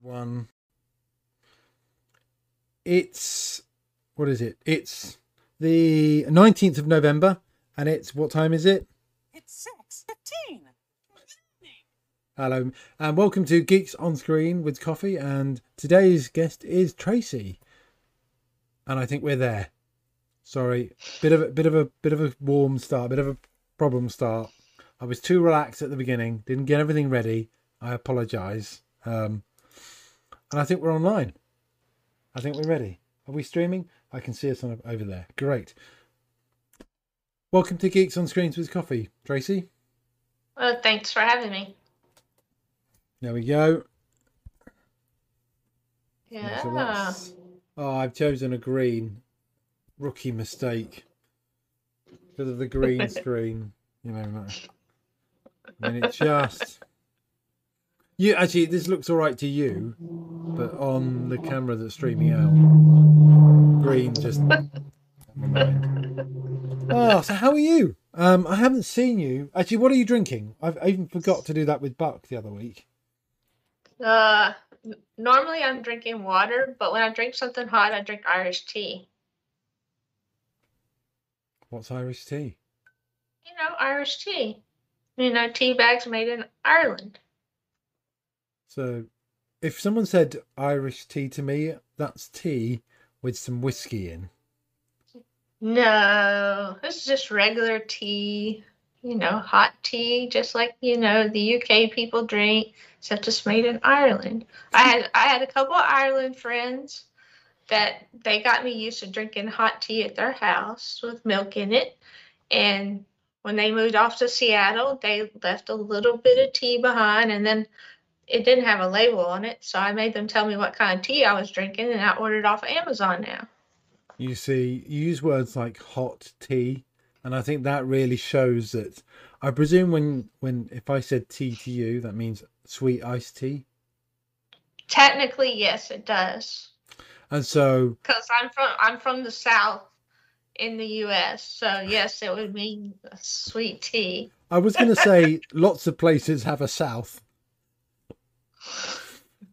one. It's what is it? It's the 19th of November and it's what time is it? It's six fifteen. Hello and welcome to Geeks on Screen with Coffee and today's guest is Tracy. And I think we're there. Sorry, bit of a bit of a bit of a warm start, bit of a problem start. I was too relaxed at the beginning, didn't get everything ready. I apologise. Um, and I think we're online. I think we're ready. Are we streaming? I can see us on over there. Great. Welcome to Geeks on Screens with Coffee, Tracy. Well, thanks for having me. There we go. Yeah. So Oh, I've chosen a green. Rookie mistake. Because of the green screen. You know, no. I mean, it just. You actually, this looks all right to you, but on the camera that's streaming out, green just. Oh, so how are you? Um, I haven't seen you. Actually, what are you drinking? I've I even forgot to do that with Buck the other week. Uh, normally I'm drinking water, but when I drink something hot, I drink Irish tea. What's Irish tea? You know, Irish tea. You know, tea bags made in Ireland. So, if someone said Irish tea to me, that's tea with some whiskey in. No, this is just regular tea. You know, hot tea, just like you know the UK people drink, except it's made in Ireland. I had I had a couple of Ireland friends that they got me used to drinking hot tea at their house with milk in it, and when they moved off to Seattle, they left a little bit of tea behind, and then it didn't have a label on it, so I made them tell me what kind of tea I was drinking, and I ordered off Amazon now. You see, you use words like hot tea, and I think that really shows that. I presume when when if I said tea to you, that means sweet iced tea, Technically, yes, it does. and so Because I'm from I'm from the South in the U.S., so yes, it would mean sweet tea. I was going to say lots of places have a south,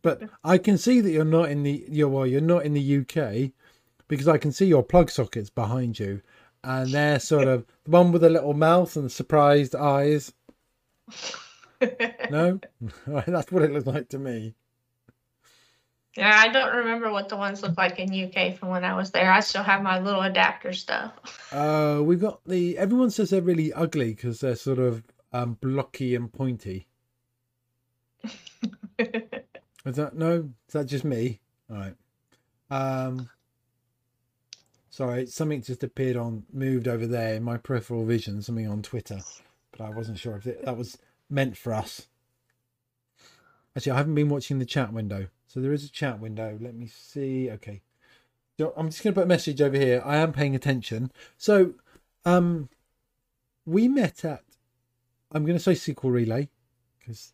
but I can see that you're not in the you're well, you're not in the UK because I can see your plug sockets behind you, and they're sort of the one with a little mouth and surprised eyes. No, that's what it looks like to me. yeah, I don't remember what the ones look like in UK from when I was there. I still have my little adapter stuff. Uh, we've got the. Everyone says they're really ugly because they're sort of um, blocky and pointy. Is that no? Is that just me? All right. Um. Sorry, something just appeared on, moved over there in my peripheral vision. Something on Twitter, but I wasn't sure if it, that was meant for us. Actually, I haven't been watching the chat window, so there is a chat window. Let me see. Okay, so I'm just going to put a message over here. I am paying attention. So, um, we met at. I'm going to say SQL Relay, because,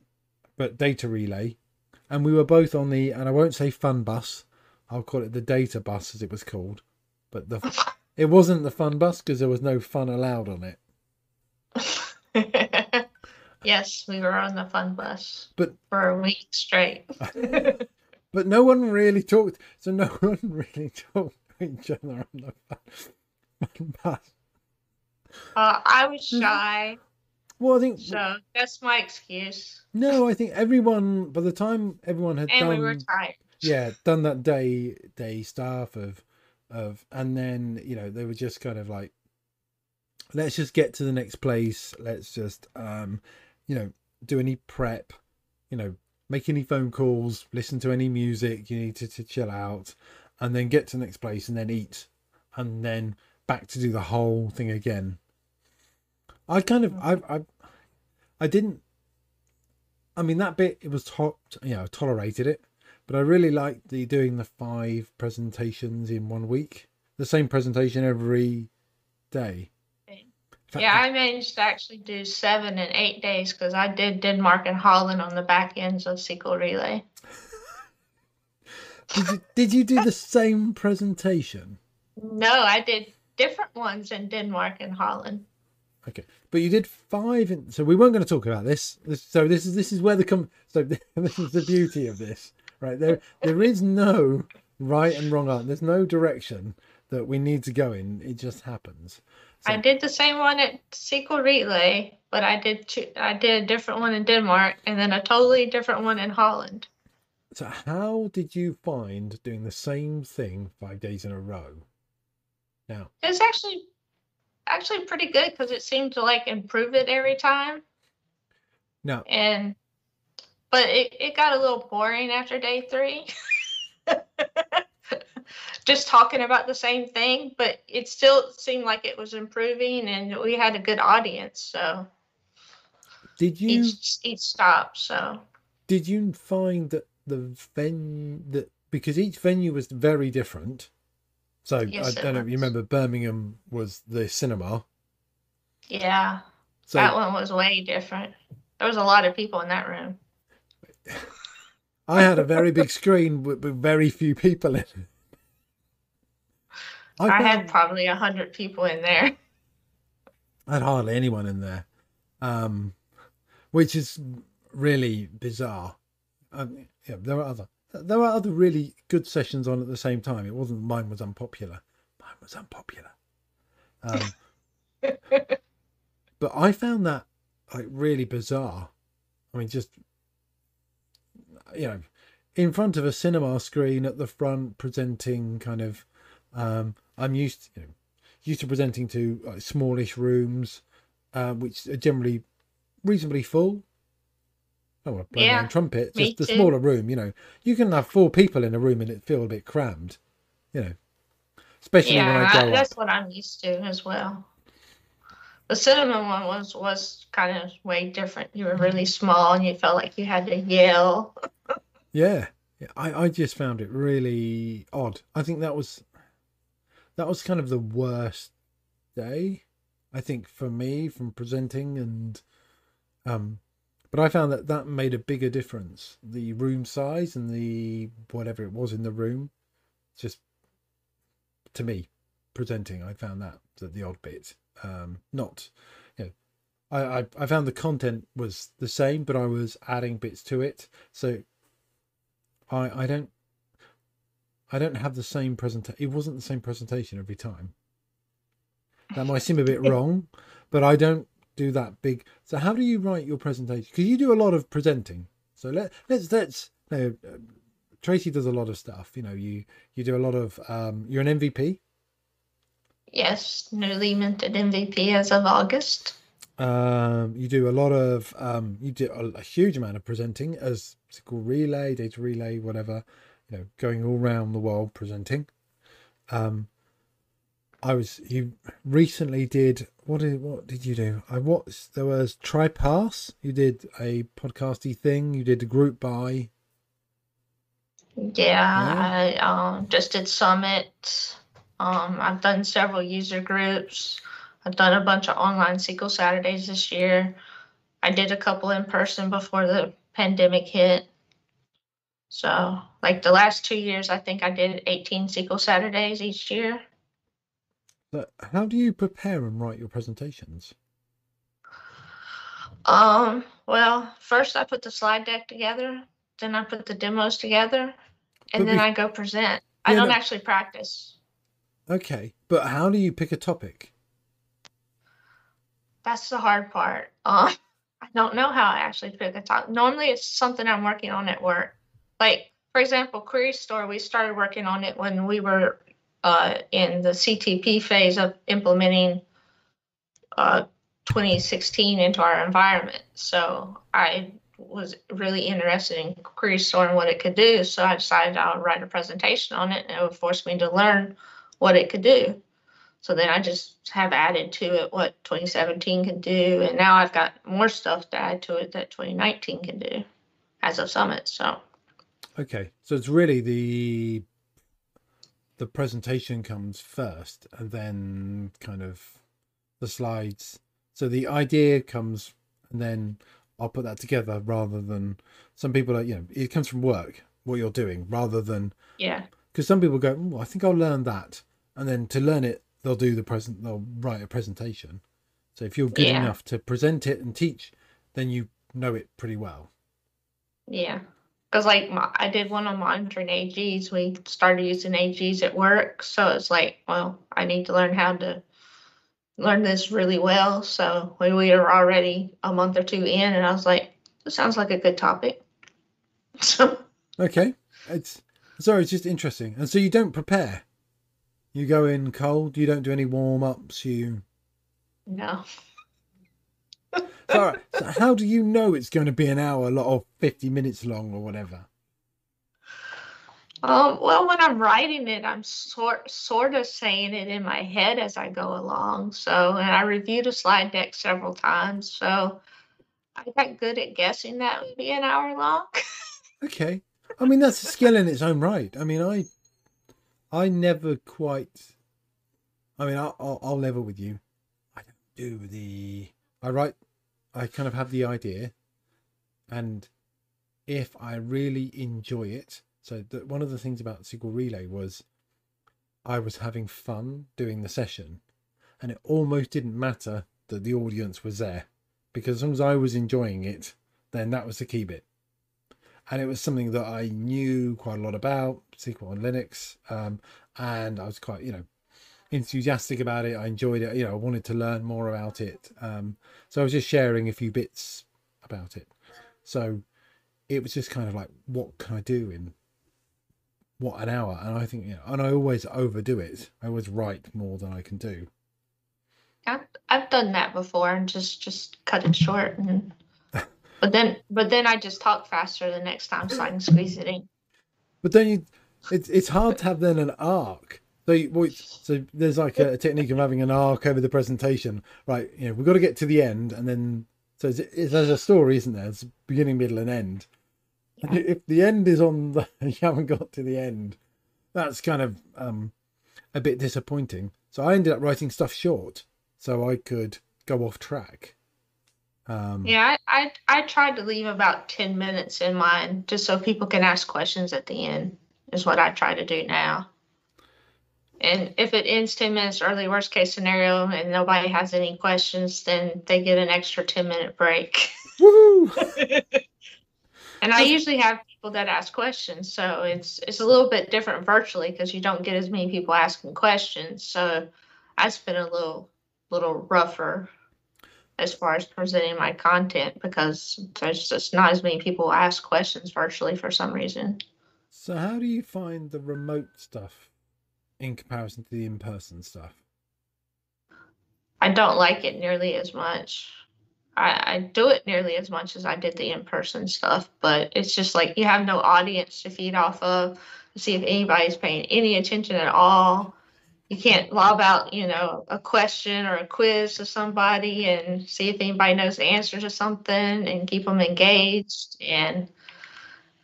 but Data Relay, and we were both on the. And I won't say Fun Bus. I'll call it the Data Bus, as it was called. But the it wasn't the Fun Bus because there was no fun allowed on it. yes, we were on the fun bus But for a week straight. but no one really talked. So no one really talked to each other on the fun, fun bus. Uh, I was shy, Well, I think so that's my excuse. no. I think everyone by the time everyone had And done we were tired. yeah done that day day stuff of of and then you know they were just kind of like let's just get to the next place let's just um you know do any prep you know make any phone calls listen to any music you need to, to chill out and then get to the next place and then eat and then back to do the whole thing again i kind of i i i didn't i mean that bit it was top you know tolerated it but I really liked the doing the five presentations in one week, the same presentation every day. Fact, Yeah, I managed to actually do seven and eight days because I did Denmark and Holland on the back ends of SQL Relay. did you did you do the same presentation? No, I did different ones in Denmark and Holland. Okay, but you did five. In, so we weren't going to talk about this. this. So this is this is where the com. So this is the beauty of this, right? There, there is no right and wrong answer. There's no direction that we need to go in. It just happens. I did the same one at SQL Relay, but I did two, I did a different one in Denmark and then a totally different one in Holland. So, how did you find doing the same thing five days in a row? Now, It's actually actually pretty good because it seemed to like improve it every time. No. And but it, it got a little boring after day three. Just talking about the same thing, but it still seemed like it was improving and we had a good audience. So did you each each stop. So did you find that the venue that because each venue was very different? So Yes, I don't know if you remember Birmingham was the cinema. yeah, So that one was way different. There was a lot of people in that room. I had a very big screen with, with very few people in it. I, found- had probably a hundred people in there. I had hardly anyone in there, um, which is really bizarre. Um, yeah, there were other there were other really good sessions on at the same time. It wasn't mine was unpopular. Mine was unpopular. Um, but I found that like really bizarre. I mean, just you know, in front of a cinema screen at the front, presenting kind of. Um, I'm used, to, you know, used to presenting to like, smallish rooms, uh, which are generally reasonably full. I don't want to my Yeah, own trumpet. Just the too. smaller room, you know, you can have four people in a room and it feel a bit crammed, you know. Especially when Yeah, I I- that's what I'm used to as well. The cinema one was was kind of way different. You were really small and you felt like you had to yell. Yeah, yeah. I, I just found it really odd. I think that was that was kind of the worst day, I think, for me from presenting and um but I found that that made a bigger difference. The room size and the whatever it was in the room, just to me, presenting, I found that the, the odd bit. Um, not, you know, I, I I found the content was the same, but I was adding bits to it. So I I don't I don't have the same presentation. It wasn't the same presentation every time. That might seem a bit wrong, but I don't do that big. So how do you write your presentation? Because you do a lot of presenting. So let let's let's no. uh, Tracy does a lot of stuff. You know, you you do a lot of. Um, you're an MVP. Yes, newly minted MVP as of August. Um, you do a lot of. Um, you do a, a huge amount of presenting as called relay, data relay, whatever. You know, going all around the world presenting. Um, I was you recently did what did what did you do? I watched there was TriPass. You did a podcasty thing. You did a GroupBy. Yeah, I um, just did Summit. Um, I've done several user groups. I've done a bunch of online SQL Saturdays this year. I did a couple in person before the pandemic hit. So, like the last two years, I think I did 18 SQL Saturdays each year. But how do you prepare and write your presentations? Um, well, first I put the slide deck together, then I put the demos together, But and then bef- I go present. I don't no- actually practice. Okay, but how do you pick a topic? That's the hard part. Um, I don't know how I actually pick a topic. Normally, it's something I'm working on at work. Like, for example, Query Store, we started working on it when we were uh, in the CTP phase of implementing uh, 2016 into our environment. So I was really interested in Query and what it could do. So I decided I'll write a presentation on it, and it would force me to learn what it could do. So then I just have added to it what 2017 can do, and now I've got more stuff to add to it that 2019 can do as of Summit. So Okay, so it's really the the presentation comes first, and then kind of the slides. So the idea comes, and then I'll put that together rather than some people are you know it comes from work what you're doing rather than yeah, because some people go "Ooh, I think I'll learn that, and then to learn it they'll do the present they'll write a presentation. So if you're good Yeah. enough to present it and teach, then you know it pretty well. yeah. Because like my, I did one on monitoring AGs. We started using AGs at work, so it's like, well, I need to learn how to learn this really well. So when we were already a month or two in, and I was like, this sounds like a good topic. So Okay. It's sorry, it's just interesting. And so you don't prepare. You go in cold. You don't do any warm ups. You. no, So, all right, so how do you know it's going to be an hour or fifty minutes long or whatever? um, well, when I'm writing it, I'm sort sort of saying it in my head as I go along. So, and I reviewed a slide deck several times, so I got good at guessing that would be an hour long. Okay. I mean that's a skill in its own right. I mean I, I never quite. I mean I'll I'll, I'll level with you. I don't do the. I write. I kind of have the idea, and if I really enjoy it, so the, one of the things about SQL Relay was, I was having fun doing the session, and it almost didn't matter that the audience was there, because as long as I was enjoying it, then that was the key bit. And it was something that I knew quite a lot about SQL and Linux, um, and I was quite, you know, enthusiastic about it. I enjoyed it. You know, I wanted to learn more about it. Um, so I was just sharing a few bits about it. So it was just kind of like, what can I do in what an hour? And I think, you know, and I always overdo it. I always write more than I can do. I've I've done that before and just just cut it short and but then but then I just talk faster the next time so I can squeeze it in. But then you, it's it's hard to have then an arc. So you, so there's like a, technique of having an arc over the presentation, right? You know, we've got to get to the end, and then so it's, it's, there's a story, isn't there? It's beginning, middle, and end. And if the end is on the, you haven't got to the end, that's kind of um, a bit disappointing. So I ended up writing stuff short, so I could go off track. Um, Yeah, I, I I tried to leave about ten minutes in mine just so people can ask questions at the end is what I try to do now. And if it ends ten minutes early, worst case scenario, and nobody has any questions, then they get an extra ten minute break. And I usually have people that ask questions, so it's it's a little bit different virtually because you don't get as many people asking questions. So I've been a little little rougher as far as presenting my content because there's just not as many people ask questions virtually for some reason. So how do you find the remote stuff in comparison to the in-person stuff? I don't like it nearly as much. I, I do it nearly as much as I did the in person stuff, but it's just like you have no audience to feed off of to see if anybody's paying any attention at all. You can't lob out, you know, a question or a quiz to somebody and see if anybody knows the answer to something and keep them engaged. And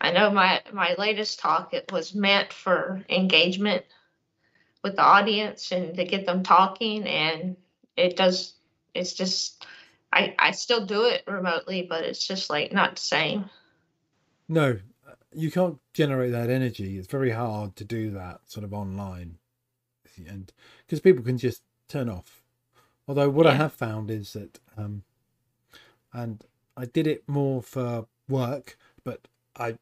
I know my my latest talk it was meant for engagement with the audience and to get them talking and it does it's just I, I still do it remotely, but it's just like not the same. No, you can't generate that energy. It's very hard to do that sort of online, and because people can just turn off. Although what I have found is that, um, and I did it more for work, but I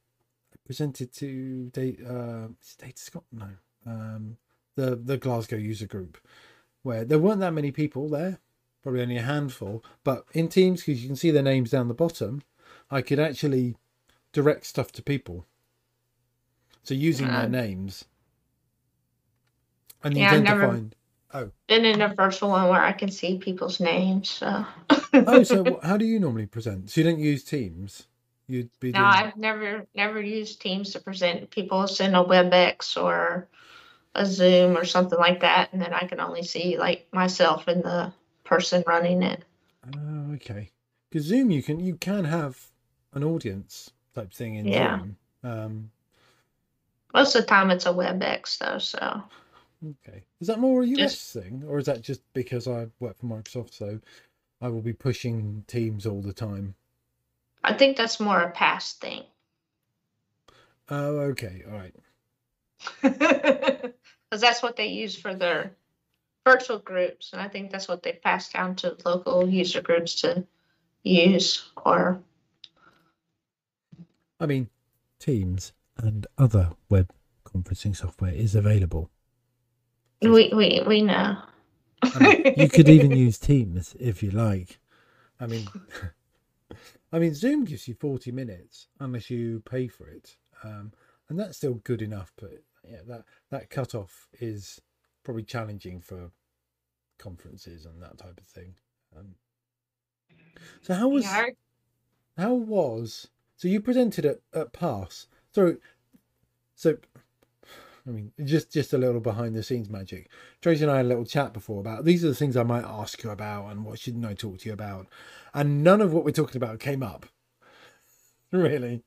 presented to date uh, Data Scotland, no, um, the the Glasgow user group, where there weren't that many people there, probably only a handful, but in teams because you can see their names down the bottom, I could actually direct stuff to people. So using their Ah. names. And Yeah, I've never- find Been in a virtual one where I can see people's names. So Oh, so how do you normally present? So you don't use Teams? You'd be no, doing I've never never used Teams to present. People send a WebEx or a Zoom or something like that, and then I can only see like myself and the person running it. Oh, okay. Because Zoom, you can you can have an audience type thing in Yeah. Zoom. Um, Most of the time, it's a WebEx though. So okay. Is that more a US Just- thing, or is that just because I work for Microsoft, so I will be pushing Teams all the time? I think that's more a PASS thing. Oh, okay. All right. because that's what they use for their virtual groups and i think that's what they pass down to local user groups to use or I mean, Teams and other web conferencing software is available. We we we know. I mean, you could even use Teams if you like. I mean, I mean, Zoom gives you forty minutes unless you pay for it, um, and that's still good enough. But yeah, that that cutoff is probably challenging for conferences and that type of thing. Um, so how was Yeah, how was so you presented at, at Pass? So so I mean just just a little behind the scenes magic. Tracy and I had a little chat before about these are the things I might ask you about and what shouldn't I talk to you about. And none of what we're talking about came up. Really.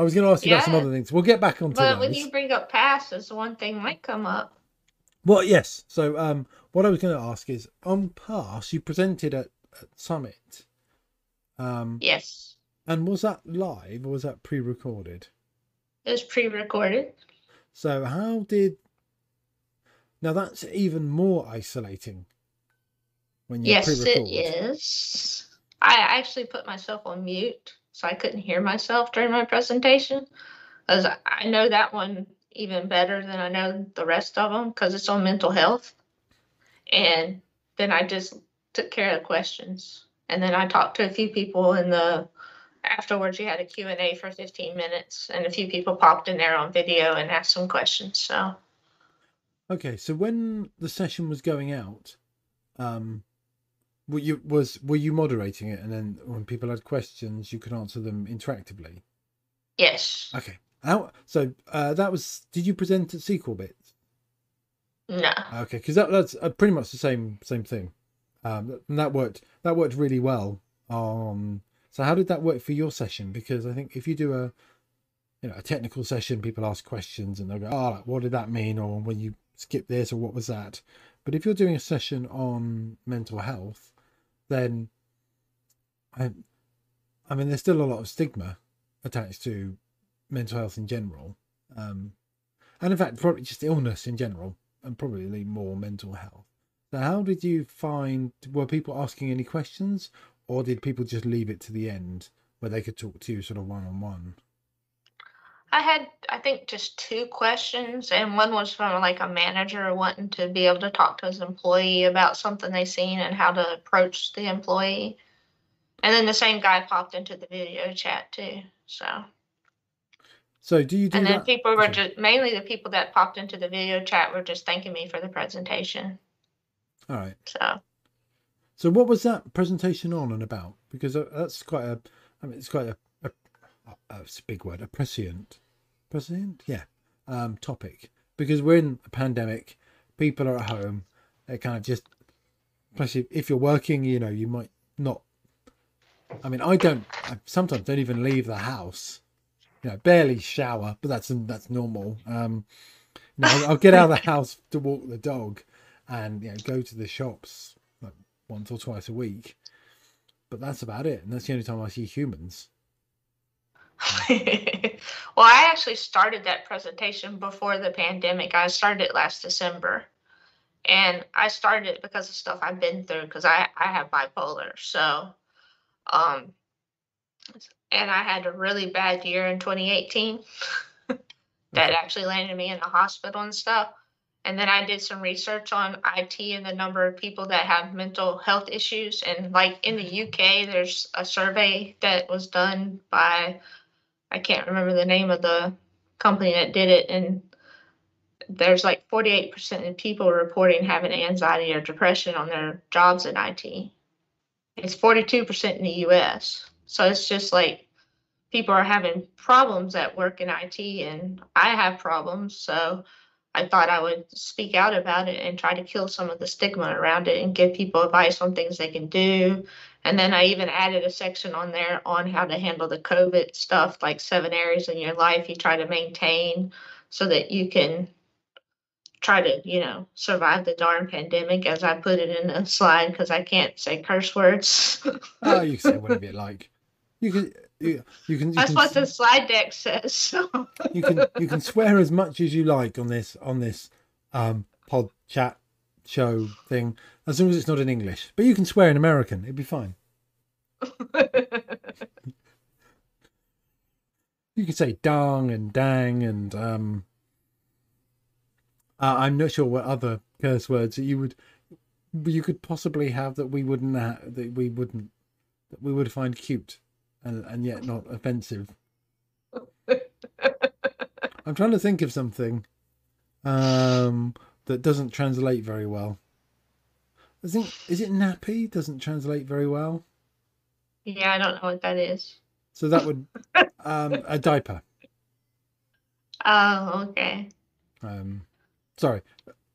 I was gonna ask you about some other things. We'll get back onto but those. when you bring up passes, one thing might come up. Well, yes. So, um, what I was going to ask is, on Pass, you presented at, at Summit, um, Yes, and was that live or was that pre-recorded? it was pre-recorded. So, how did? Now that's even more isolating. When you Yes, pre-record. it is. I actually put myself on mute so I couldn't hear myself during my presentation, because I know that one even better than I know the rest of them because it's on mental health. And then I just took care of the questions, and then I talked to a few people in the. Afterwards, you had a Q and A for 15 minutes, and a few people popped in there on video and asked some questions. So Okay, so when the session was going out, um, were you was were you moderating it, and then when people had questions, you could answer them interactively? yes, Okay. How, so uh, that was. Did you present at SQLBits no, Okay, because that, that's uh, pretty much the same same thing. Um, and that worked. That worked really well. Um, so how did that work for your session? Because I think if you do a, you know, a technical session, people ask questions and they'll go, "Oh, like, what did that mean?" Or when you skip this, or what was that? But if you're doing a session on mental health, then I, I mean, there's still a lot of stigma attached to mental health in general, um, and in fact, probably just illness in general, and probably more mental health. So, how did you find? Were people asking any questions, or did people just leave it to the end where they could talk to you sort of one on one? I had, I think, just two questions, and one was from like a manager wanting to be able to talk to his employee about something they seen and how to approach the employee. And then the same guy popped into the video chat too. So, So, do you do and then that? people were just mainly the people that popped into the video chat were just thanking me for the presentation. All right. So, So, what was that presentation on and about? Because uh, that's quite a. I mean, it's quite a. a, big word. A prescient. Prescient. Yeah. Um, topic because we're in a pandemic. People are at home. They kind of just. Especially if you're working, you know, you might not. I mean, I don't. I sometimes don't even leave the house. You know, barely shower, but that's that's normal. Um, you know, I'll, I'll get out of the house to walk the dog, and you know, go to the shops like once or twice a week. But that's about it, and that's the only time I see humans. well, I actually started that presentation before the pandemic. I started it last December. And I started it because of stuff I've been through because I, I have bipolar. So, um, and I had a really bad year in 2018 that actually landed me in the hospital and stuff. And then I did some research on IT and the number of people that have mental health issues. And like in the UK, there's a survey that was done by, I can't remember the name of the company that did it. And there's like 48% of people reporting having anxiety or depression on their jobs in IT. It's 42% in the US. So it's just like people are having problems at work in IT, and I have problems. So I thought I would speak out about it and try to kill some of the stigma around it and give people advice on things they can do. And then I even added a section on there on how to handle the COVID stuff, like seven areas in your life you try to maintain so that you can try to, you know, survive the darn pandemic, as I put it in the slide, because I can't say curse words. Oh, you can say whatever you like. You can. You, you can. You That's can, what the slide deck says. So. you can. You can swear as much as you like on this on this um pod chat show thing, as long as it's not in English. But you can swear in American. It'd be fine. You can say dong and dang and um. Uh, I'm not sure what other curse words that you would you could possibly have that we wouldn't ha- that we wouldn't that we would find cute and and yet not offensive. I'm trying to think of something um that doesn't translate very well. I think is it nappy doesn't translate very well. Yeah, I don't know what that is. So that would um a diaper. Oh, okay. Um sorry.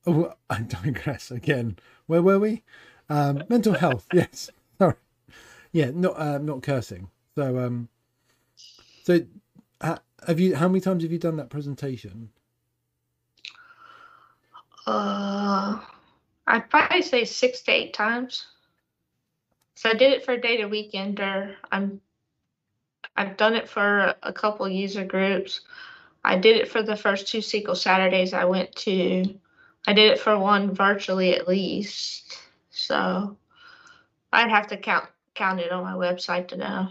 Oh, I digress again. Where were we? Um mental health. Yes. Sorry. Yeah, not uh, not cursing. So um so ha- have you how many times have you done that presentation? Uh, I'd probably say six to eight times. So I did it for a day to weekend, or I'm I've done it for a couple user groups. I did it for the first two SQL Saturdays I went to. I did it for one virtually at least. So I'd have to count count it on my website to know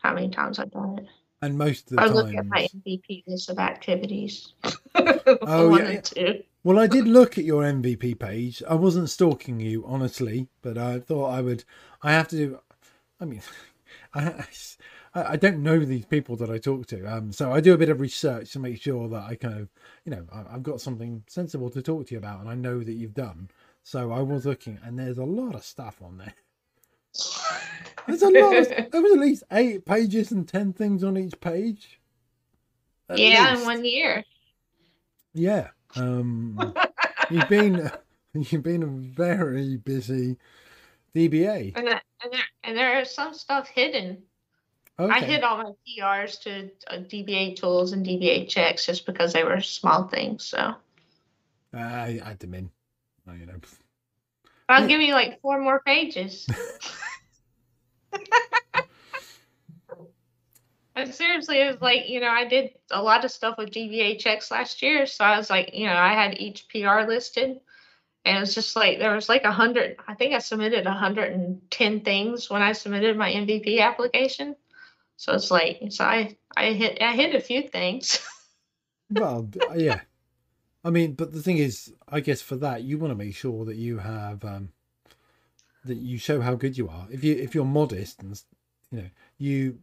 how many times I've done it. And most of the I times look at my MVP list of activities. Oh, yeah. Well, I did look at your MVP page. I wasn't stalking you, honestly, but I thought I would. I have to do. I mean, I, I don't know these people that I talk to, um, so I do a bit of research to make sure that I kind of, you know, I've got something sensible to talk to you about, and I know that you've done. So I was looking, and there's a lot of stuff on there. There's a lot. Of, there was at least eight pages and ten things on each page. At yeah, in one year. Yeah. Um, you've been you've been a very busy DBA. And, there, and there is some stuff hidden. Okay. I hid all my PRs to uh, dbatools and dbachecks just because they were small things. So I add them in. You know. I'll Yeah. give you like four more pages. But seriously, it was like, you know, I did a lot of stuff with checks last year. So I was like, you know, I had each PR listed. And it was just like, there was like a hundred, I think I submitted 110 things when I submitted my MVP application. So it's like, so I, I hit, I hit a few things. Well, uh, yeah. I mean, but the thing is, I guess for that you want to make sure that you have um that you show how good you are. If you if you're modest and you know you,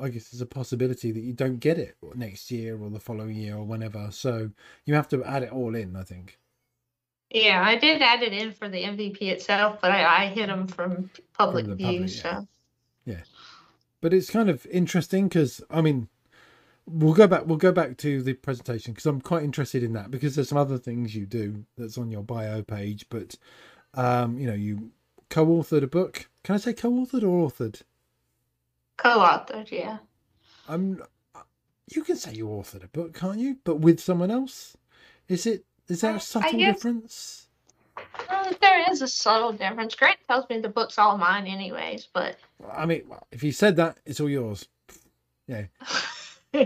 I guess there's a possibility that you don't get it next year or the following year or whenever. So you have to add it all in. I think. Yeah, I did add it in for the MVP itself, but I, I hit them from public the view. public, yeah. so but it's kind of interesting because I mean, we'll go back. We'll go back to the presentation because I'm quite interested in that because there's some other things you do that's on your bio page. But um, you know, you co-authored a book. Can I say co-authored or authored? Co-authored, yeah. I'm. You can say you authored a book, can't you? But with someone else, is it? Is there I- a subtle guess- difference? Well, there is a subtle difference. Grant tells me the book's all mine, anyways, but I mean, if you said that, it's all yours. Yeah,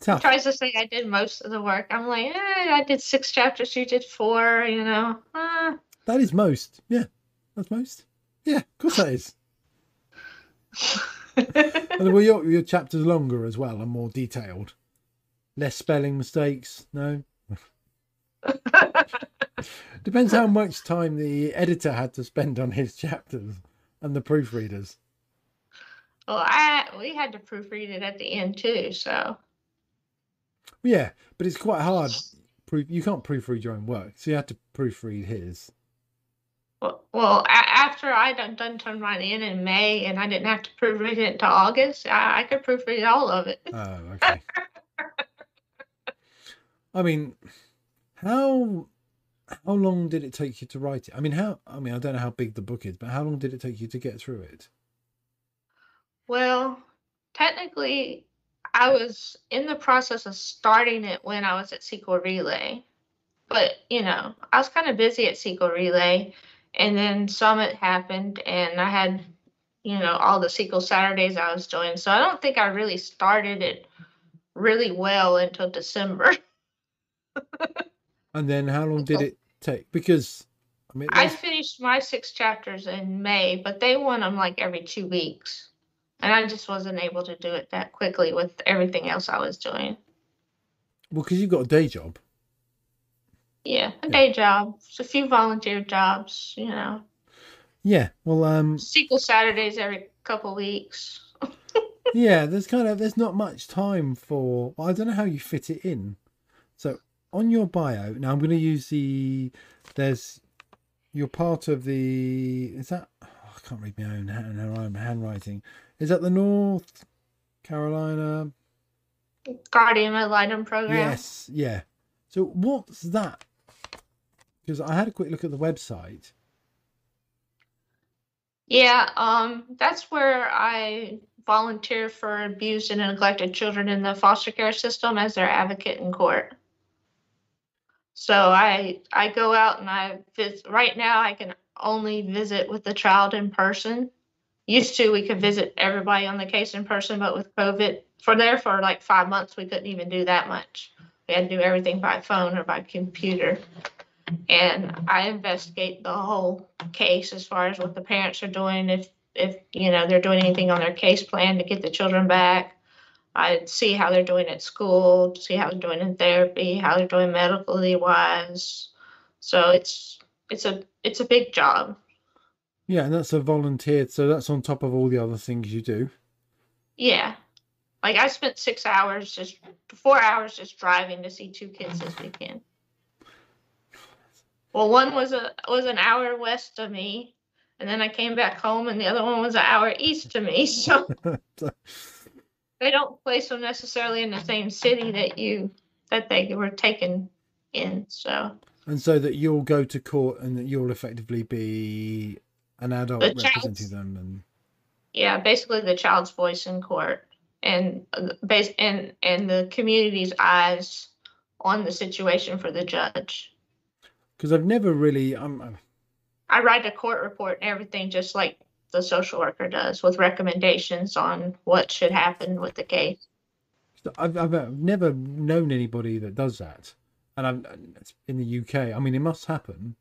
tough. tries to say I did most of the work. I'm like, eh, I did six chapters, you did four, you know. Uh, That is most. Yeah, that's most. Yeah, of course that is. Well, your your chapters longer as well and more detailed. Less spelling mistakes. No, depends how much time the editor had to spend on his chapters and the proofreaders. well, I we had to proofread it at the end too, so Yeah, but it's quite hard. You can't proofread your own work, so you had to proofread his. Well, well a- after I done, done turned mine in in May and I didn't have to proofread it until August, I, I could proofread all of it. Oh, okay. I mean, how how long did it take you to write it? I mean, how I mean, I don't know how big the book is, but how long did it take you to get through it? Well, technically, I was in the process of starting it when I was at SQL Relay. But, you know, I was kind of busy at SQL Relay, and then Summit happened, and I had, you know, all the SQL Saturdays I was doing. So I don't think I really started it really well until December. And then how long did it take? Because I mean, I finished my six chapters in May, but they want them like every two weeks. And I just wasn't able to do it that quickly with everything else I was doing. Well, because you've got a day job. Yeah, a Yeah. day job, a few volunteer jobs, you know, Yeah. Well, um, SQL Saturdays every couple weeks. yeah. There's kind of there's not much time for. Well, I don't know how you fit it in. So on your bio now, I'm going to use the. There's. You're part of the. Is that? oh, I can't read my own hand, hand- handwriting. Is that the North Carolina? Guardian Ad Litem program. Yes. Yeah. So what's that? Because I had a quick look at the website. Yeah, um, that's where I volunteer for abused and neglected children in the foster care system as their advocate in court. So I I go out and I visit. Right now, I can only visit with the child in person. Used to, we could visit everybody on the case in person, but with COVID, for there for like five months, we couldn't even do that much. We had to do everything by phone or by computer. And I investigate the whole case as far as what the parents are doing, if if you know they're doing anything on their case plan to get the children back. I see how they're doing at school, see how they're doing in therapy, how they're doing medically wise. So it's it's a it's a big job. Yeah, and that's a volunteer. So that's on top of all the other things you do. Yeah. Like I spent six hours just four hours just driving to see two kids this weekend. Well, one was a was an hour west of me, and then I came back home, and the other one was an hour east of me. So they don't place them necessarily in the same city that you that they were taken in. So and so that you'll go to court and that you'll effectively be an adult The representing them and yeah, basically the child's voice in court, and uh, base and and the community's eyes on the situation for the judge. Because I've never really I'm I'm- I write a court report and everything just like the social worker does with recommendations on what should happen with the case. I've, I've I've never known anybody that does that, and I'm in the UK. I mean, it must happen.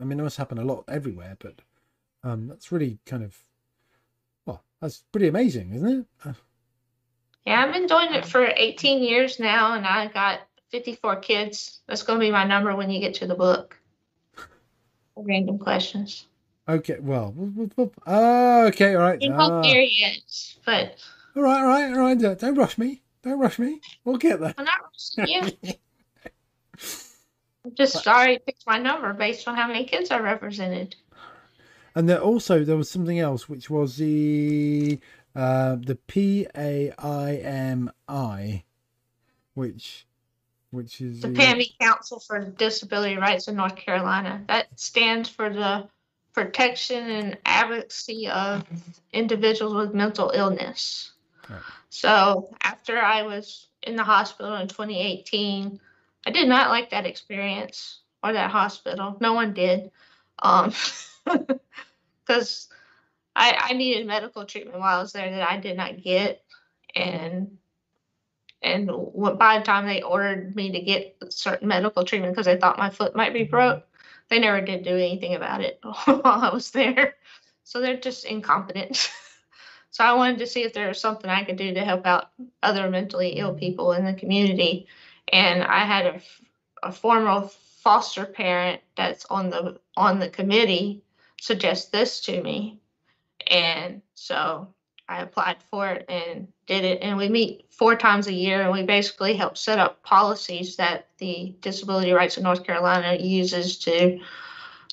I mean, it must happen a lot everywhere, but um, that's really kind of well, that's pretty amazing, isn't it? Uh, Yeah, I've been doing it for 18 years now and I got 54 kids. That's going to be my number when you get to the book. Random questions. okay, well. Ah, okay, all right, ah, not there yet, but all right, all right, all right. Don't don't rush me. Don't rush me. We'll get there. I'm not rushing you. I'm just sorry I picked my number based on how many kids I represented. And there also there was something else, which was the uh, the P A I M I, which which is The PAIMI Council for Disability Rights in North Carolina. That stands for the protection and advocacy of individuals with mental illness. Right. So after I was in the hospital in 2018, I did not like that experience or that hospital. No one did. Um, because I, I needed medical treatment while I was there that I did not get. And and by the time they ordered me to get certain medical treatment because they thought my foot might be mm-hmm. broke, they never did do anything about it while I was there. So they're just incompetent. so I wanted to see if there was something I could do to help out other mentally ill mm-hmm. people in the community. And I had a, a former foster parent that's on the on the committee suggest this to me. And so I applied for it and did it. And we meet four times a year and we basically help set up policies that the Disability Rights of North Carolina uses to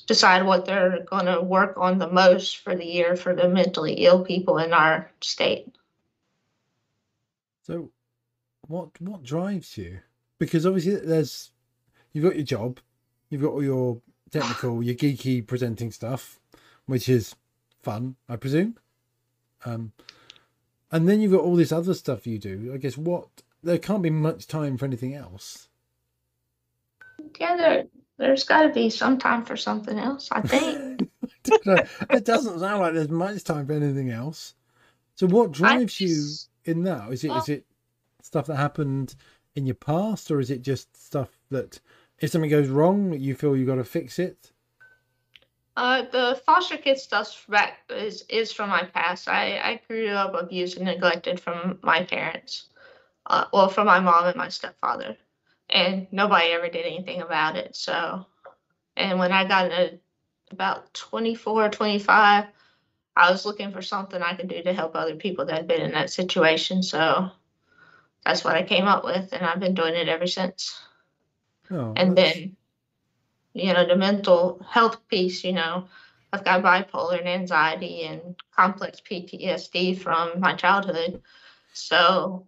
decide what they're going to work on the most for the year for the mentally ill people in our state. So, what what drives you? Because obviously, there's you've got your job, you've got all your technical, your geeky presenting stuff, which is fun, I presume. Um, and then you've got all this other stuff you do. I guess what there can't be much time for anything else. Yeah, there, there's got to be some time for something else, I think. it doesn't sound like there's much time for anything else. So, what drives you in that? Is it is it stuff that happened in your past, or is it just stuff that if something goes wrong, you feel you have got to fix it? Uh, the foster kid stuff is is from my past. I I grew up abused and neglected from my parents, uh, well, from my mom and my stepfather, and nobody ever did anything about it. So, and when I got into about 24, 25, I was looking for something I could do to help other people that had been in that situation. So, that's what I came up with, and I've been doing it ever since. Oh, And that's- then, you know, the mental health piece, you know, I've got bipolar and anxiety and complex PTSD from my childhood. So,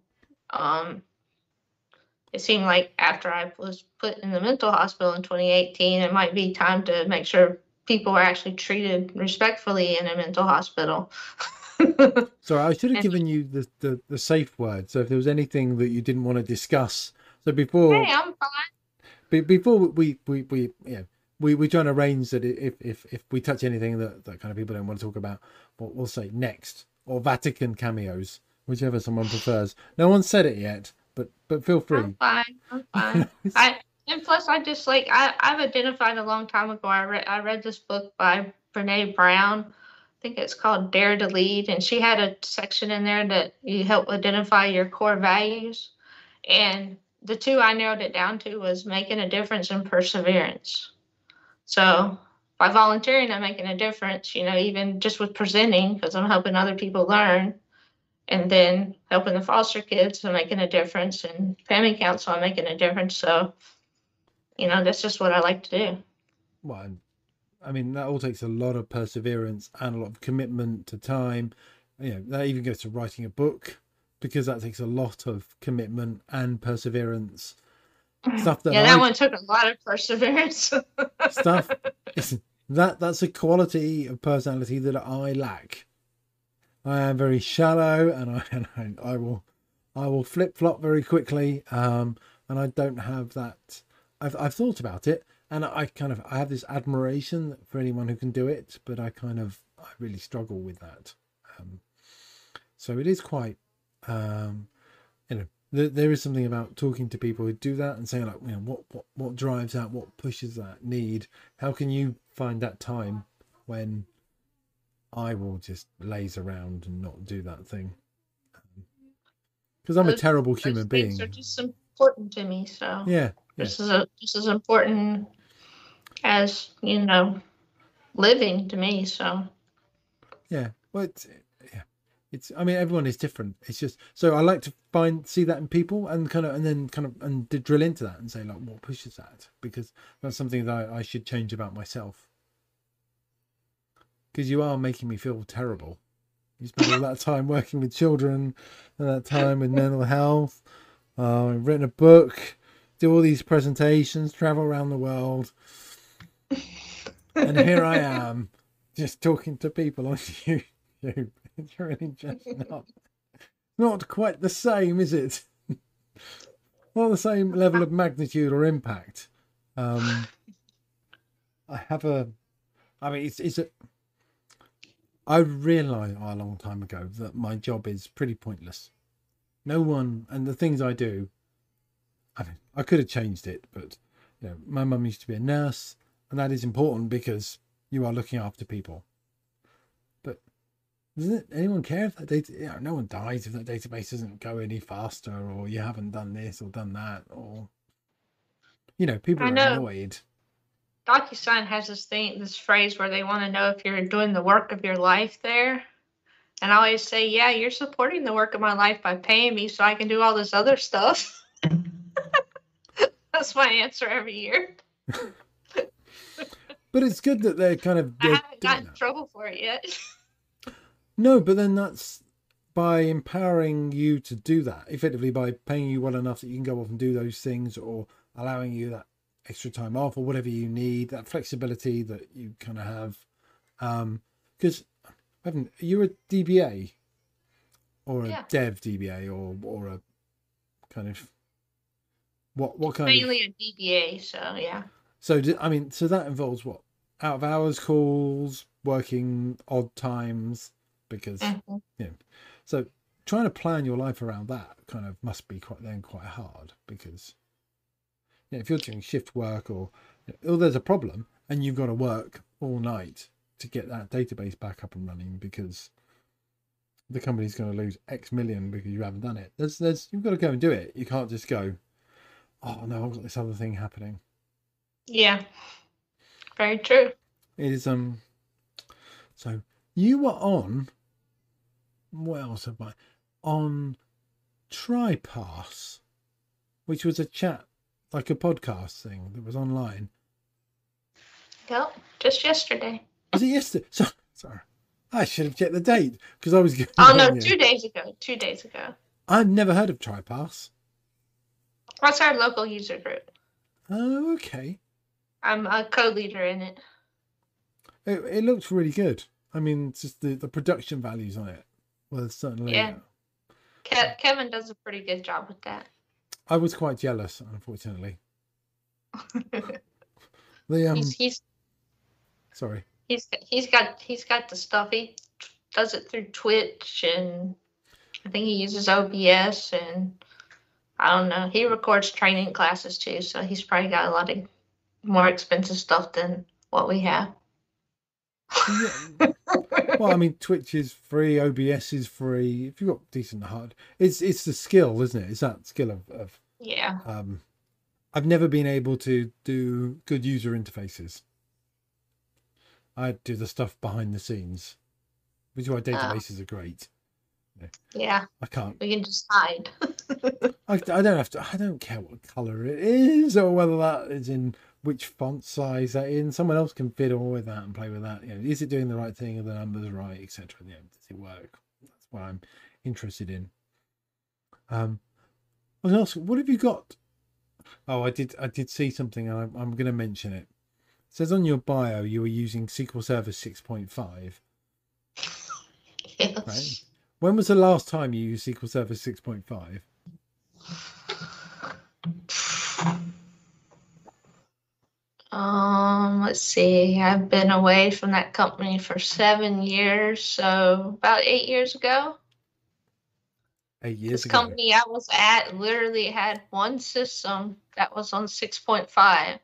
um, it seemed like after I was put in the mental hospital in 2018, it might be time to make sure people are actually treated respectfully in a mental hospital. Sorry, I should have given you the, the, the safe word. So if there was anything that you didn't want to discuss, so before hey, I'm fine. Be, before we we we yeah we we try and arrange that if if if we touch anything that that kind of people don't want to talk about, what we'll say next or Vatican cameos, whichever someone prefers. No one said it yet, but but feel free. I'm fine. I'm fine. I and plus I just like I I've identified a long time ago. I read I read this book by Brene Brown. I think it's called Dare to Lead, and she had a section in there that you help identify your core values. And the two I narrowed it down to was making a difference and perseverance. So by volunteering, I'm making a difference. You know, even just with presenting, because I'm helping other people learn and then helping the foster kids I'm making a difference and family council I'm making a difference. So, you know, that's just what I like to do. well, I mean, that all takes a lot of perseverance and a lot of commitment to time. You know, that even goes to writing a book because that takes a lot of commitment and perseverance. Stuff that yeah, I that one took a lot of perseverance. stuff that that's a quality of personality that I lack. I am very shallow, and I and I, I will I will flip flop very quickly, um, and I don't have that. I've I've thought about it, and I kind of I have this admiration for anyone who can do it, but I kind of I really struggle with that. Um, so it is quite, um, you know, there, there is something about talking to people who do that and saying like, you know, what what what drives that, what pushes that need. How can you find that time when I will just laze around and not do that thing? Because I'm a terrible Those human things being. are just important to me. So Yeah, this yes. is a, just as important as you know living to me. So Yeah. Well, it's. It's. I mean, everyone is different. It's just so I like to find see that in people and kind of and then kind of and drill into that and say like what pushes that because that's something that I, I should change about myself. Because you are making me feel terrible. You spend all that time working with children, and that time with mental health. Uh, I've written a book, do all these presentations, travel around the world, and here I am just talking to people on YouTube. It's really just not not quite the same, is it? not the same level of magnitude or impact. Um, I have a, I mean, it's it's a. I realised a long time ago that my job is pretty pointless. No one, and the things I do. I mean, I could have changed it, but you know, my mum used to be a nurse, and that is important because you are looking after people. But doesn't anyone care if that data? You know, no one dies if that database doesn't go any faster, or you haven't done this or done that, or you know, people I are know. annoyed. DocuSign has this thing, this phrase where they want to know if you're doing the work of your life there. And I always say, yeah, you're supporting the work of my life by paying me so I can do all this other stuff. That's my answer every year. But it's good that they're kind of I they're haven't doing gotten in trouble for it yet. No, but then that's by empowering you to do that effectively by paying you well enough that you can go off and do those things or allowing you that extra time off or whatever you need, that flexibility that you kind of have. Um, because I haven't you're a DBA or a Yeah. dev DBA or or a kind of what what kind of Mainly a DBA, so yeah. so I mean so that involves what out of hours calls, working odd times because Mhm. so trying to plan your life around that kind of must be quite then quite hard because you know, if you're doing shift work or or there's a problem and you've got to work all night to get that database back up and running because the company's going to lose X million because you haven't done it. There's, there's, you've got to go and do it. You can't just go, oh no, I've got this other thing happening. Yeah. Very true. It is um. So you were on. What else have I on? TriPASS, which was a chat like a podcast thing that was online. Yep. Just yesterday. Was it yesterday? So, sorry, I should have checked the date because I was. Oh no, you. two days ago. Two days ago. I'd never heard of TriPASS. That's our local user group. Oh, okay. I'm a co-leader in it. It, it looks really good. I mean, just the, the production values on it. Well, certainly. Yeah. Ke- Kevin does a pretty good job with that. I was quite jealous, unfortunately. The um, he's he's sorry. he's he's got he's got the stuff. He does it through Twitch and I think he uses OBS and I don't know. He records training classes too, so he's probably got a lot of more expensive stuff than what we have. Yeah. well, I mean, Twitch is free, OBS is free. If you've got decent hard, it's it's the skill, isn't it? It's that skill of, of yeah. um. I've never been able to do good user interfaces. I do the stuff behind the scenes, which is why databases are great. Yeah. I can't. We can just hide. I, I don't have to. I don't care what color it is or whether that is in which font size that in. Someone else can fiddle with that and play with that. You know, is it doing the right thing? Are the numbers right, etc. You know, does it work? That's what I'm interested in. Um, I was asking, what have you got? Oh, I did. I did see something, and I'm, I'm going to mention it. It says on your bio you were using SQL Server 6.5. yes. Right. When was the last time you used SQL Server 6.5? Um, let's see. I've been away from that company for seven years, so about eight years ago. Eight years This ago. company I was at literally had one system that was on 6.5.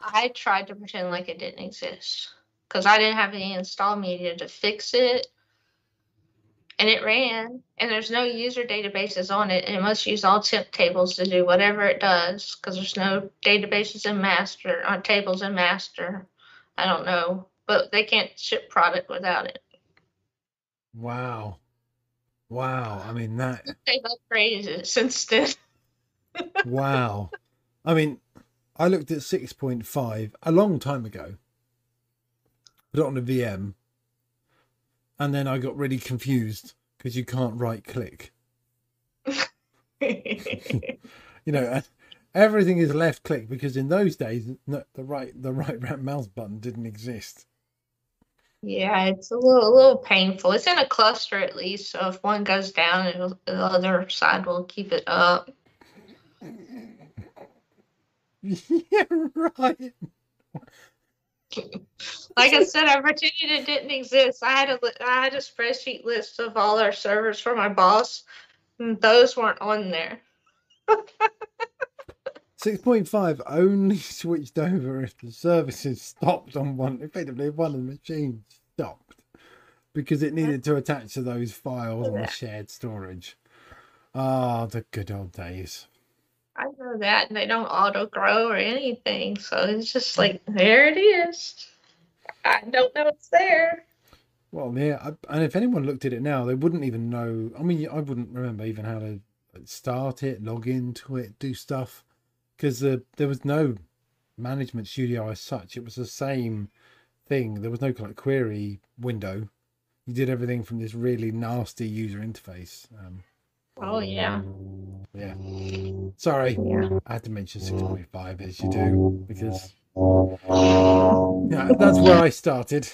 I tried to pretend like it didn't exist because I didn't have any install media to fix it. And it ran, and there's no user databases on it, and it must use all temp tables to do whatever it does because there's no databases in master, on tables in master. I don't know, but they can't ship product without it. Wow. Wow. I mean that They've upgraded it since then. wow. I mean I looked at 6.5 a long time ago. It on a VM. And then I got really confused because you can't right click. You know, everything is left click because in those days no, the right the right mouse button didn't exist. Yeah, it's a little, a little painful. It's in a cluster at least, so if one goes down, the other side will keep it up. yeah, right. Like I said, I pretended it didn't exist. I had a I had a spreadsheet list of all our servers for my boss, and those weren't on there. 6.5 only switched over if the services stopped on one, effectively, one of the machines stopped because it needed to attach to those files on the shared storage. Ah, the good old days. I know that, and they don't auto grow or anything, so it's just like there it is. I don't know it's there. Well, yeah, I, and if anyone looked at it now, they wouldn't even know. I mean, I wouldn't remember even how to start it, log into it, do stuff, because uh, there was no management studio as such. It was the same thing. There was no like query window. You did everything from this really nasty user interface. Um, Oh, oh yeah, yeah. Sorry, yeah. I had to mention six point five as you do because yeah, that's where I started.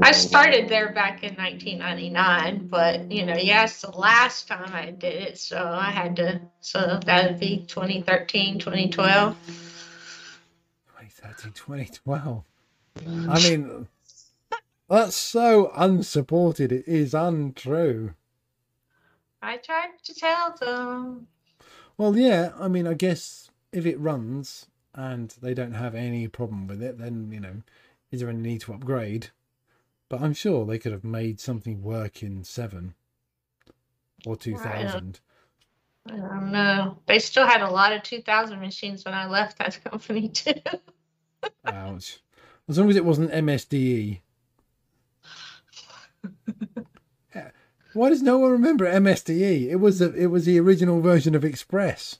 I started there back in 1999, but you know, yeah, it's the last time I did it, so I had to. So that would be 2013, 2012. 2013, 2012. I mean, that's so unsupported. It is untrue. I tried to tell them. Well, yeah. I mean, I guess if it runs and they don't have any problem with it, then you know, is there any need to upgrade? But I'm sure they could have made something work in seven or two uh, thousand. I don't know. They still had a lot of 2000 machines when I left that company too. Ouch. As long as it wasn't MSDE. Why does no one remember MSDE? It was the it was the original version of Express.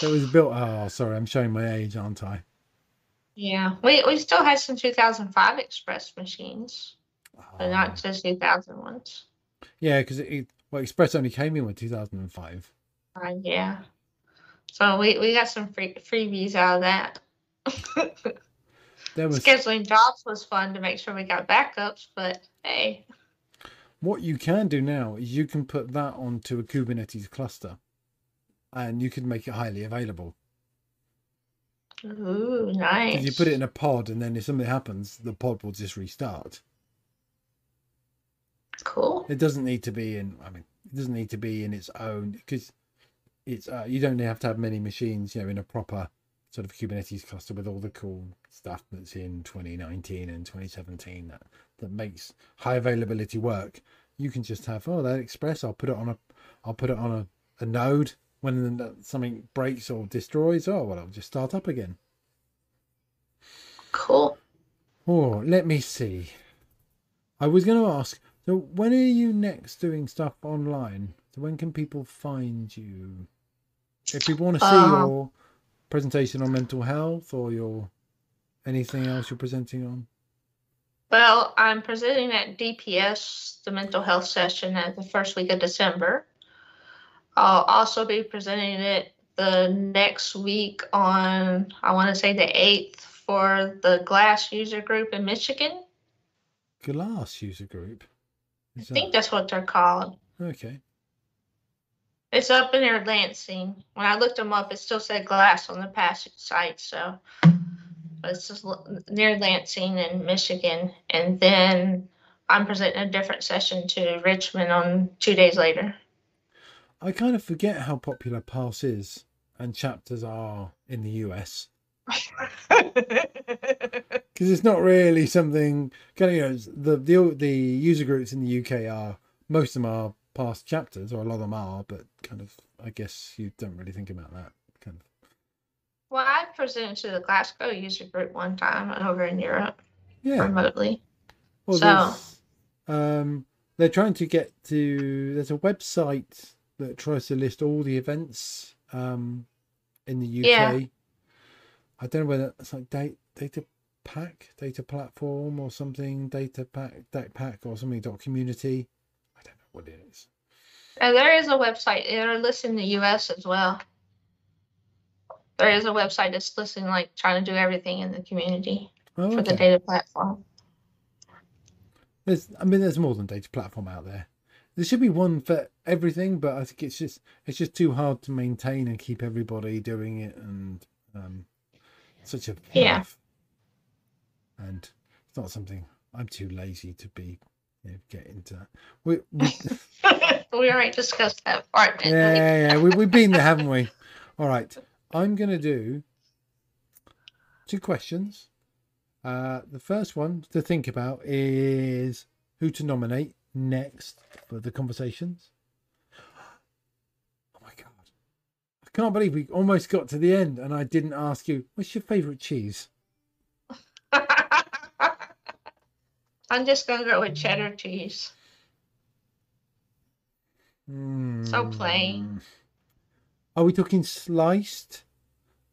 That was built. Oh, sorry, I'm showing my age, aren't I? yeah, we we still had some 2005 Express machines, but Ah. not just 2000 ones. Yeah, because it, it well, Express only came in with 2005. Uh, yeah. So we, we got some free freebies out of that. There was Scheduling jobs was fun to make sure we got backups, but hey, what you can do now is you can put that onto a Kubernetes cluster, and you can make it highly available. ooh, nice. you put it in a pod, and then if something happens, the pod will just restart. cool. It doesn't need to be in. I mean, it doesn't need to be in its own because it's. Uh, you don't have to have many machines, you know, in a proper sort of Kubernetes cluster with all the cool stuff that's in 2019 and 2017 that that makes high availability work. You can just have oh that Express. I'll put it on a. I'll put it on a, a node when something breaks or destroys. Oh well, I'll just start up again. Cool. Oh, let me see. I was going to ask. So, when are you next doing stuff online? So, when can people find you? If people want to see Um, your presentation on mental health or your anything else you're presenting on. Well, I'm presenting at DPS, the mental health session, at the first week of December. I'll also be presenting it the next week on, I want to say the 8th, for the Glass user group in Michigan. Glass user group. I Is think that's what they're called. okay? It's up in near Lansing. When I looked them up, it still said Glass on the passage site, so but it's just near Lansing in Michigan. And then I'm presenting a different session to Richmond on two days later. I kind of forget how popular PASS is and chapters are in the US because it's not really something. Kind of, you know, the the the user groups in the UK are most of them are PASS chapters, or a lot of them are, but kind of I guess you don't really think about that. Kind of well, I presented to the Glasgow user group one time over in Europe yeah. remotely. Well, So- um, they're trying to get to. There's a website that tries to list all the events um, in the UK. Yeah. I don't know whether it's like data, data pack, data platform, or something. Data pack, data pack, or something. Dot community. I don't know what it is. And there is a website. They're listing the US as well. There is a website that's listing like trying to do everything in the community Oh, for the data platform. There's, I mean, there's more than data platform out there. There should be one for everything, but I think it's just it's just too hard to maintain and keep everybody doing it, and um, such a Yeah. And it's not something I'm too lazy to be know, get into. That. We, we we already discussed that part. we? yeah, yeah, we, we've been there, haven't we? All right, I'm gonna do two questions. Uh, the first one to think about is who to nominate next for the conversations. Oh my god, I can't believe we almost got to the end and I didn't ask you what's your favourite cheese. I'm just gonna go with cheddar cheese. So plain. Hmm. Are we talking sliced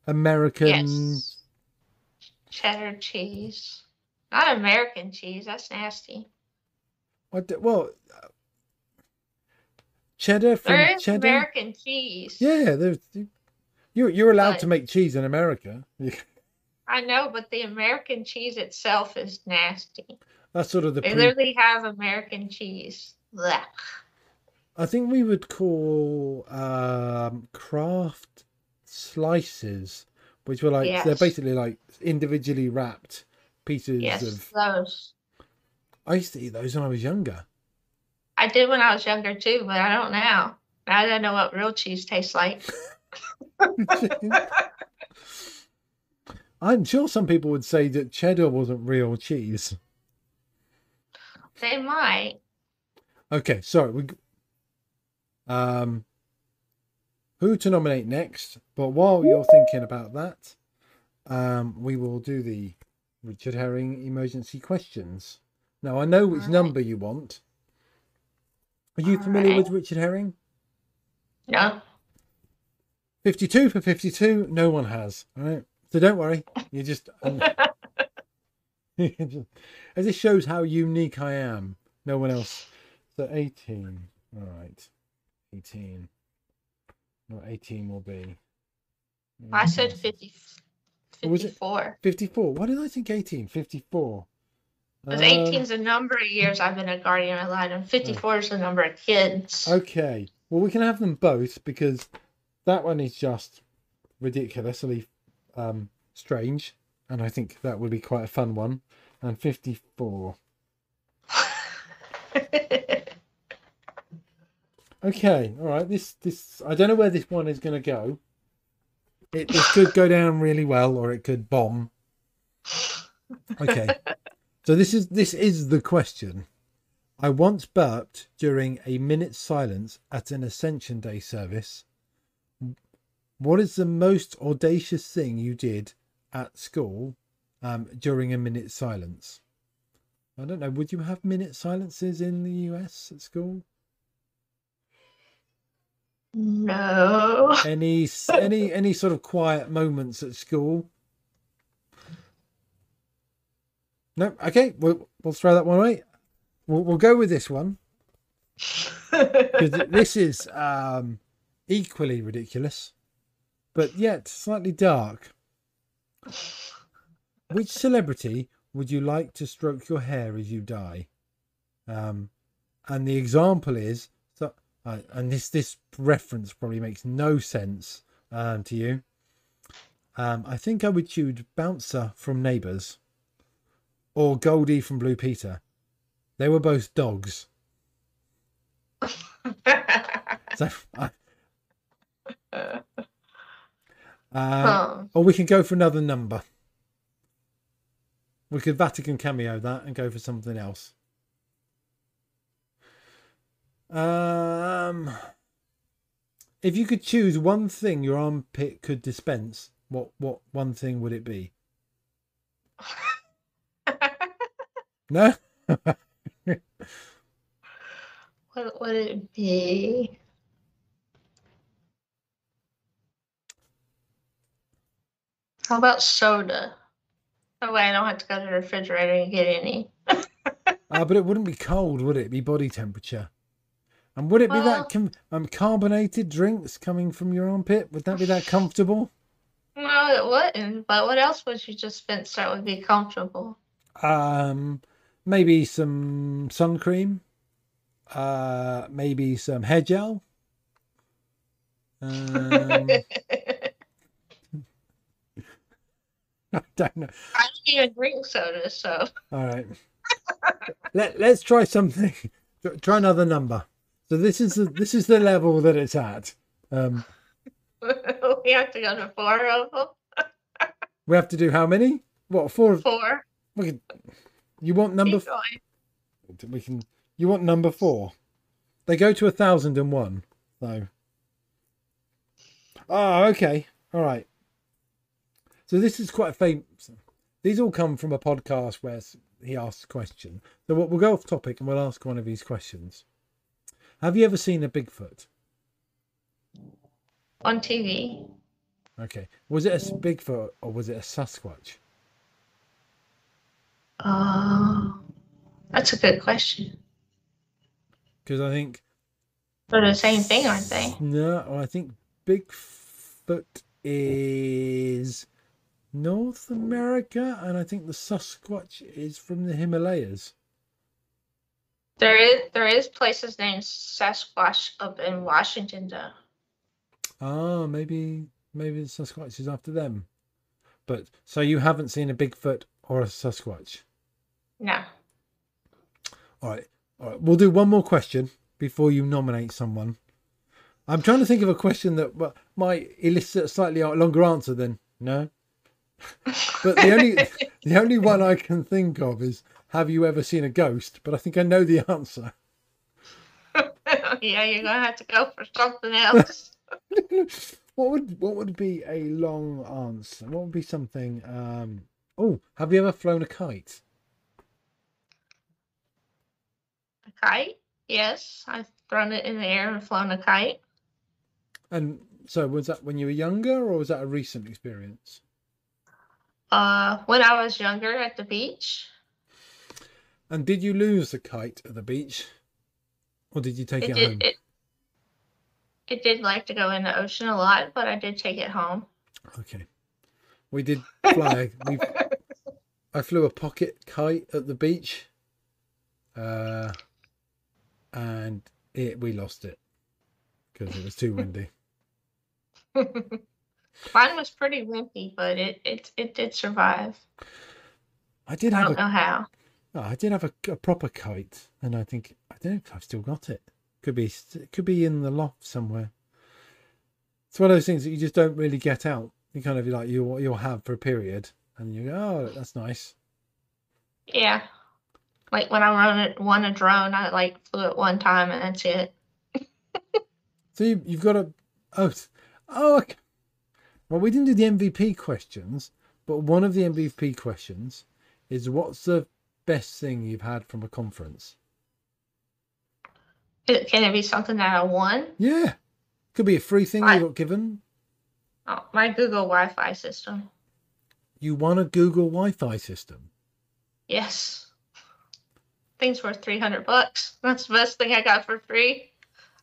American? Yes. Cheddar cheese. Not American cheese. That's nasty. What the- well, uh, cheddar from There is cheddar. American cheese. Yeah, there's you're you're allowed to make cheese in America. I know, but the American cheese itself is nasty. That's sort of the. They Pre- literally have American cheese. Blech. I think we would call um, Kraft slices, which were like they're basically like individually wrapped pieces Yes, of. those. I used to eat those when I was younger. I did when I was younger too, but I don't now. Now don't know what real cheese tastes like. I'm sure some people would say that cheddar wasn't real cheese. They might. Okay, sorry. We, um, who to nominate next? But while you're thinking about that, um, we will do the Richard Herring emergency questions. Now I know which Alright. number you want. Are you familiar with Richard Herring? No. 52 for 52, no one has. All right. So don't worry. You just. um, as this shows how unique I am. No one else. So 18. All right. 18. What 18 will be. I said 50, What was it? 54. 54. Why did I think 18? 54. Because Uh, 18 is the number of years I've been a guardian of ad litem. 54 is the number of kids. Okay. Well, we can have them both because that one is just ridiculously um, strange. And I think that would be quite a fun one. And 54. Okay, all right. This this I don't know where this one is going to go. It this could go down really well, or it could bomb. Okay, so this is this is the question. I once burped during a minute's silence at an Ascension Day service. What is the most audacious thing you did at school um, during a minute silence? I don't know. Would you have minute silences in the US at school? no. any any any sort of quiet moments at school no okay we'll, we'll throw that one away we'll, we'll go with this one because this is um equally ridiculous but yet slightly dark which celebrity would you like to stroke your hair as you die um and the example is so uh, and this this reference probably makes no sense um, to you. Um, I think I would choose Bouncer from Neighbours or Goldie from Blue Peter. They were both dogs. So, I, uh, Huh. or we can go for another number. We could Vatican cameo that and go for something else. Um, if you could choose one thing your armpit could dispense, what what one thing would it be? No. what would it be? How about soda? That way I don't have to go to the refrigerator and get any. Uh, but it wouldn't be cold, would it? It'd be body temperature. And would it be Well- that com- um, carbonated drinks coming from your armpit? Would that be that comfortable? No, it wouldn't. But what else would you just dispense that would be comfortable? Um, maybe some sun cream. Uh, maybe some hair gel. Um, I don't know. I don't even drink soda, so All right. Let Let's try something. Try another number. So this is the this is the level that it's at. Um, we have to go to four of them. we have to do how many? What four? Four. We can, you want number? Keep. We can. You want number four? They go to a thousand and one. So. Oh, okay. All right. So this is quite famous. These all come from a podcast where he asks a question. So we'll, we'll go off topic and we'll ask one of these questions. Have you ever seen a Bigfoot? On TV. Okay. Was it a Bigfoot or was it a Sasquatch? Oh, that's a good question. Because I think They're the same thing, aren't they? No, I think Bigfoot is North America, and I think the Sasquatch is from the Himalayas. There is there is places named Sasquatch up in Washington though. Ah, maybe maybe the Sasquatch is after them. But so you haven't seen a Bigfoot or a Sasquatch. No. All right, all right. We'll do one more question before you nominate someone. I'm trying to think of a question that might elicit a slightly longer answer than no. But the only the only one I can think of is have you ever seen a ghost? But I think I know the answer. yeah, you're gonna have to go for something else. what would what would be a long answer? What would be something um oh, have you ever flown a kite? a kite? Yes, I've thrown it in the air and flown a kite. And so was that when you were younger or was that a recent experience? Uh, when I was younger at the beach. And did you lose the kite at the beach? Or did you take it, It home? It, it did like to go in the ocean a lot, but I did take it home. Okay. We did fly. we I flew a pocket kite at the beach. Uh and it we lost it because it was too windy. Mine was pretty wimpy, but it it it did survive. I did have. I have don't a know how. oh, I did have a, a proper kite and I think I don't know if I've still got it. Could be it could be in the loft somewhere. It's one of those things that you just don't really get out. You kind of like you'll you'll have for a period and you go, Oh, that's nice. Yeah. Like when I run it, won a drone, I like flew it one time and that's it. So you, you've got a oh oh okay. Well we didn't do the MVP questions, but one of the MVP questions is what's the best thing you've had from a conference? Can it be something that I won? Yeah, could be a free thing I- you got given. Oh, my Google Wi-Fi system. You won a Google Wi-Fi system. Yes. Things worth three hundred bucks. That's the best thing I got for free.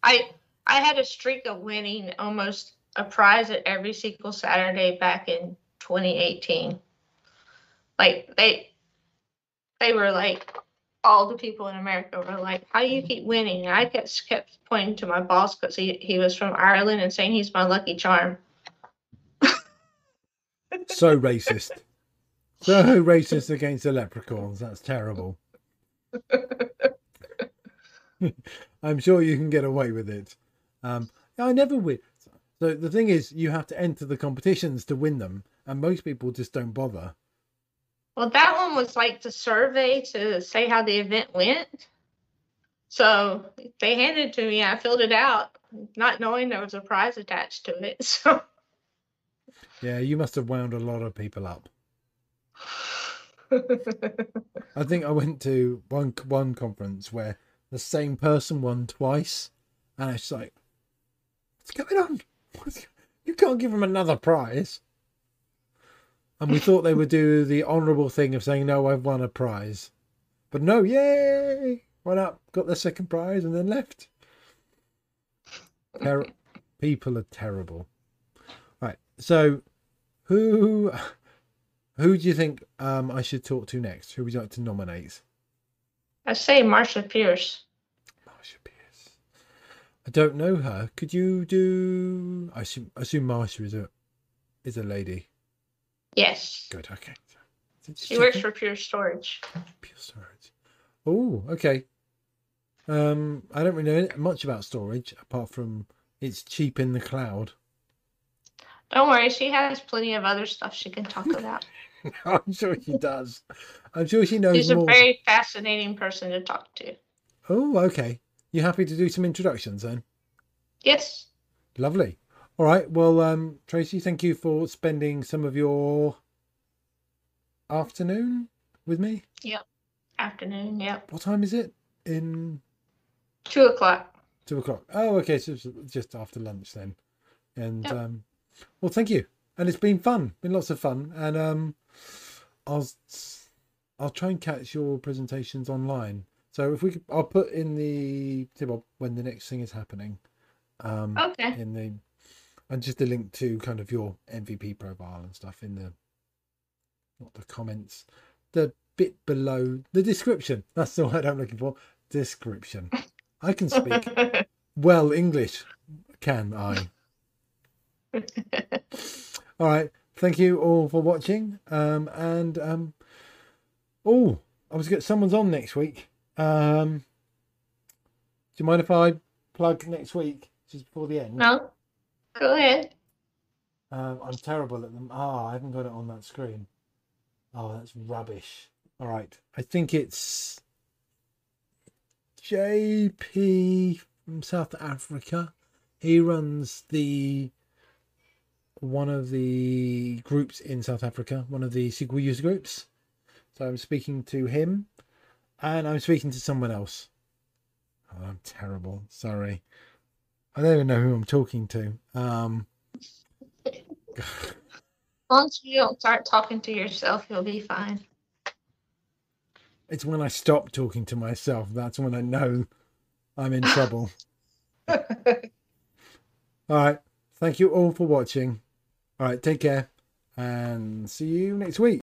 I I had a streak of winning almost a prize at every SQL Saturday back in 2018. Like they they were like all the people in America were like, "How do you keep winning?" And I kept kept pointing to my boss because he he was from Ireland and saying he's my lucky charm. So racist. So racist against the leprechauns. That's terrible. I'm sure you can get away with it. Um, I never win. So the thing is, you have to enter the competitions to win them, and most people just don't bother. Well, that one was like the survey to say how the event went. So they handed it to me. I filled it out, not knowing there was a prize attached to it. So Yeah, you must have wound a lot of people up. I think I went to one one conference where the same person won twice, and it's like, what's going on? You can't give them another prize. And we thought they would do the honourable thing of saying, "No, I've won a prize," but no, yay! Went up, got the second prize, and then left. Ter- people are terrible. Right, so who who do you think um, I should talk to next? Who would you like to nominate? I say Marsha Pierce. I don't know her. Could you do? I assume, I assume Marsha is a is a lady. Yes. Good. Okay. She works for Pure Storage. Pure storage. Oh, okay. Um, I don't really know much about storage apart from it's cheap in the cloud. Don't worry, she has plenty of other stuff she can talk about. I'm sure she does. I'm sure she knows She's a more. very fascinating person to talk to. Oh, okay. You happy to do some introductions then? Yes. Lovely. All right. Well, um, Tracy, thank you for spending some of your afternoon with me. Yep. Afternoon. Yep. What time is it? In Two o'clock. two o'clock. Oh, okay. So it's just after lunch then. And Yep. um, well, thank you. And it's been fun. Been lots of fun. And um, I'll I'll try and catch your presentations online. So if we, could, I'll put in the well, when the next thing is happening. Um, Okay. in the and just a link to kind of your MVP profile and stuff in the not the comments, the bit below the description. That's the word I'm looking for. Description. I can speak well English, can I? All right. Thank you all for watching. Um, and um, oh, I was going to get someone's on next week. Um, do you mind if I plug next week just before the end? no. Go ahead. Um, I'm terrible at them. Ah, I haven't got it on that screen. Oh, that's rubbish. All right. I think it's JP from South Africa. He runs the one of the groups in South Africa, one of the SQL user groups. So I'm speaking to him and I'm speaking to someone else. Oh, I'm terrible. Sorry. I don't even know who I'm talking to. Um, Once you don't start talking to yourself, you'll be fine. it's when I stop talking to myself. That's when I know I'm in trouble. All right. Thank you all for watching. All right. Take care and see you next week.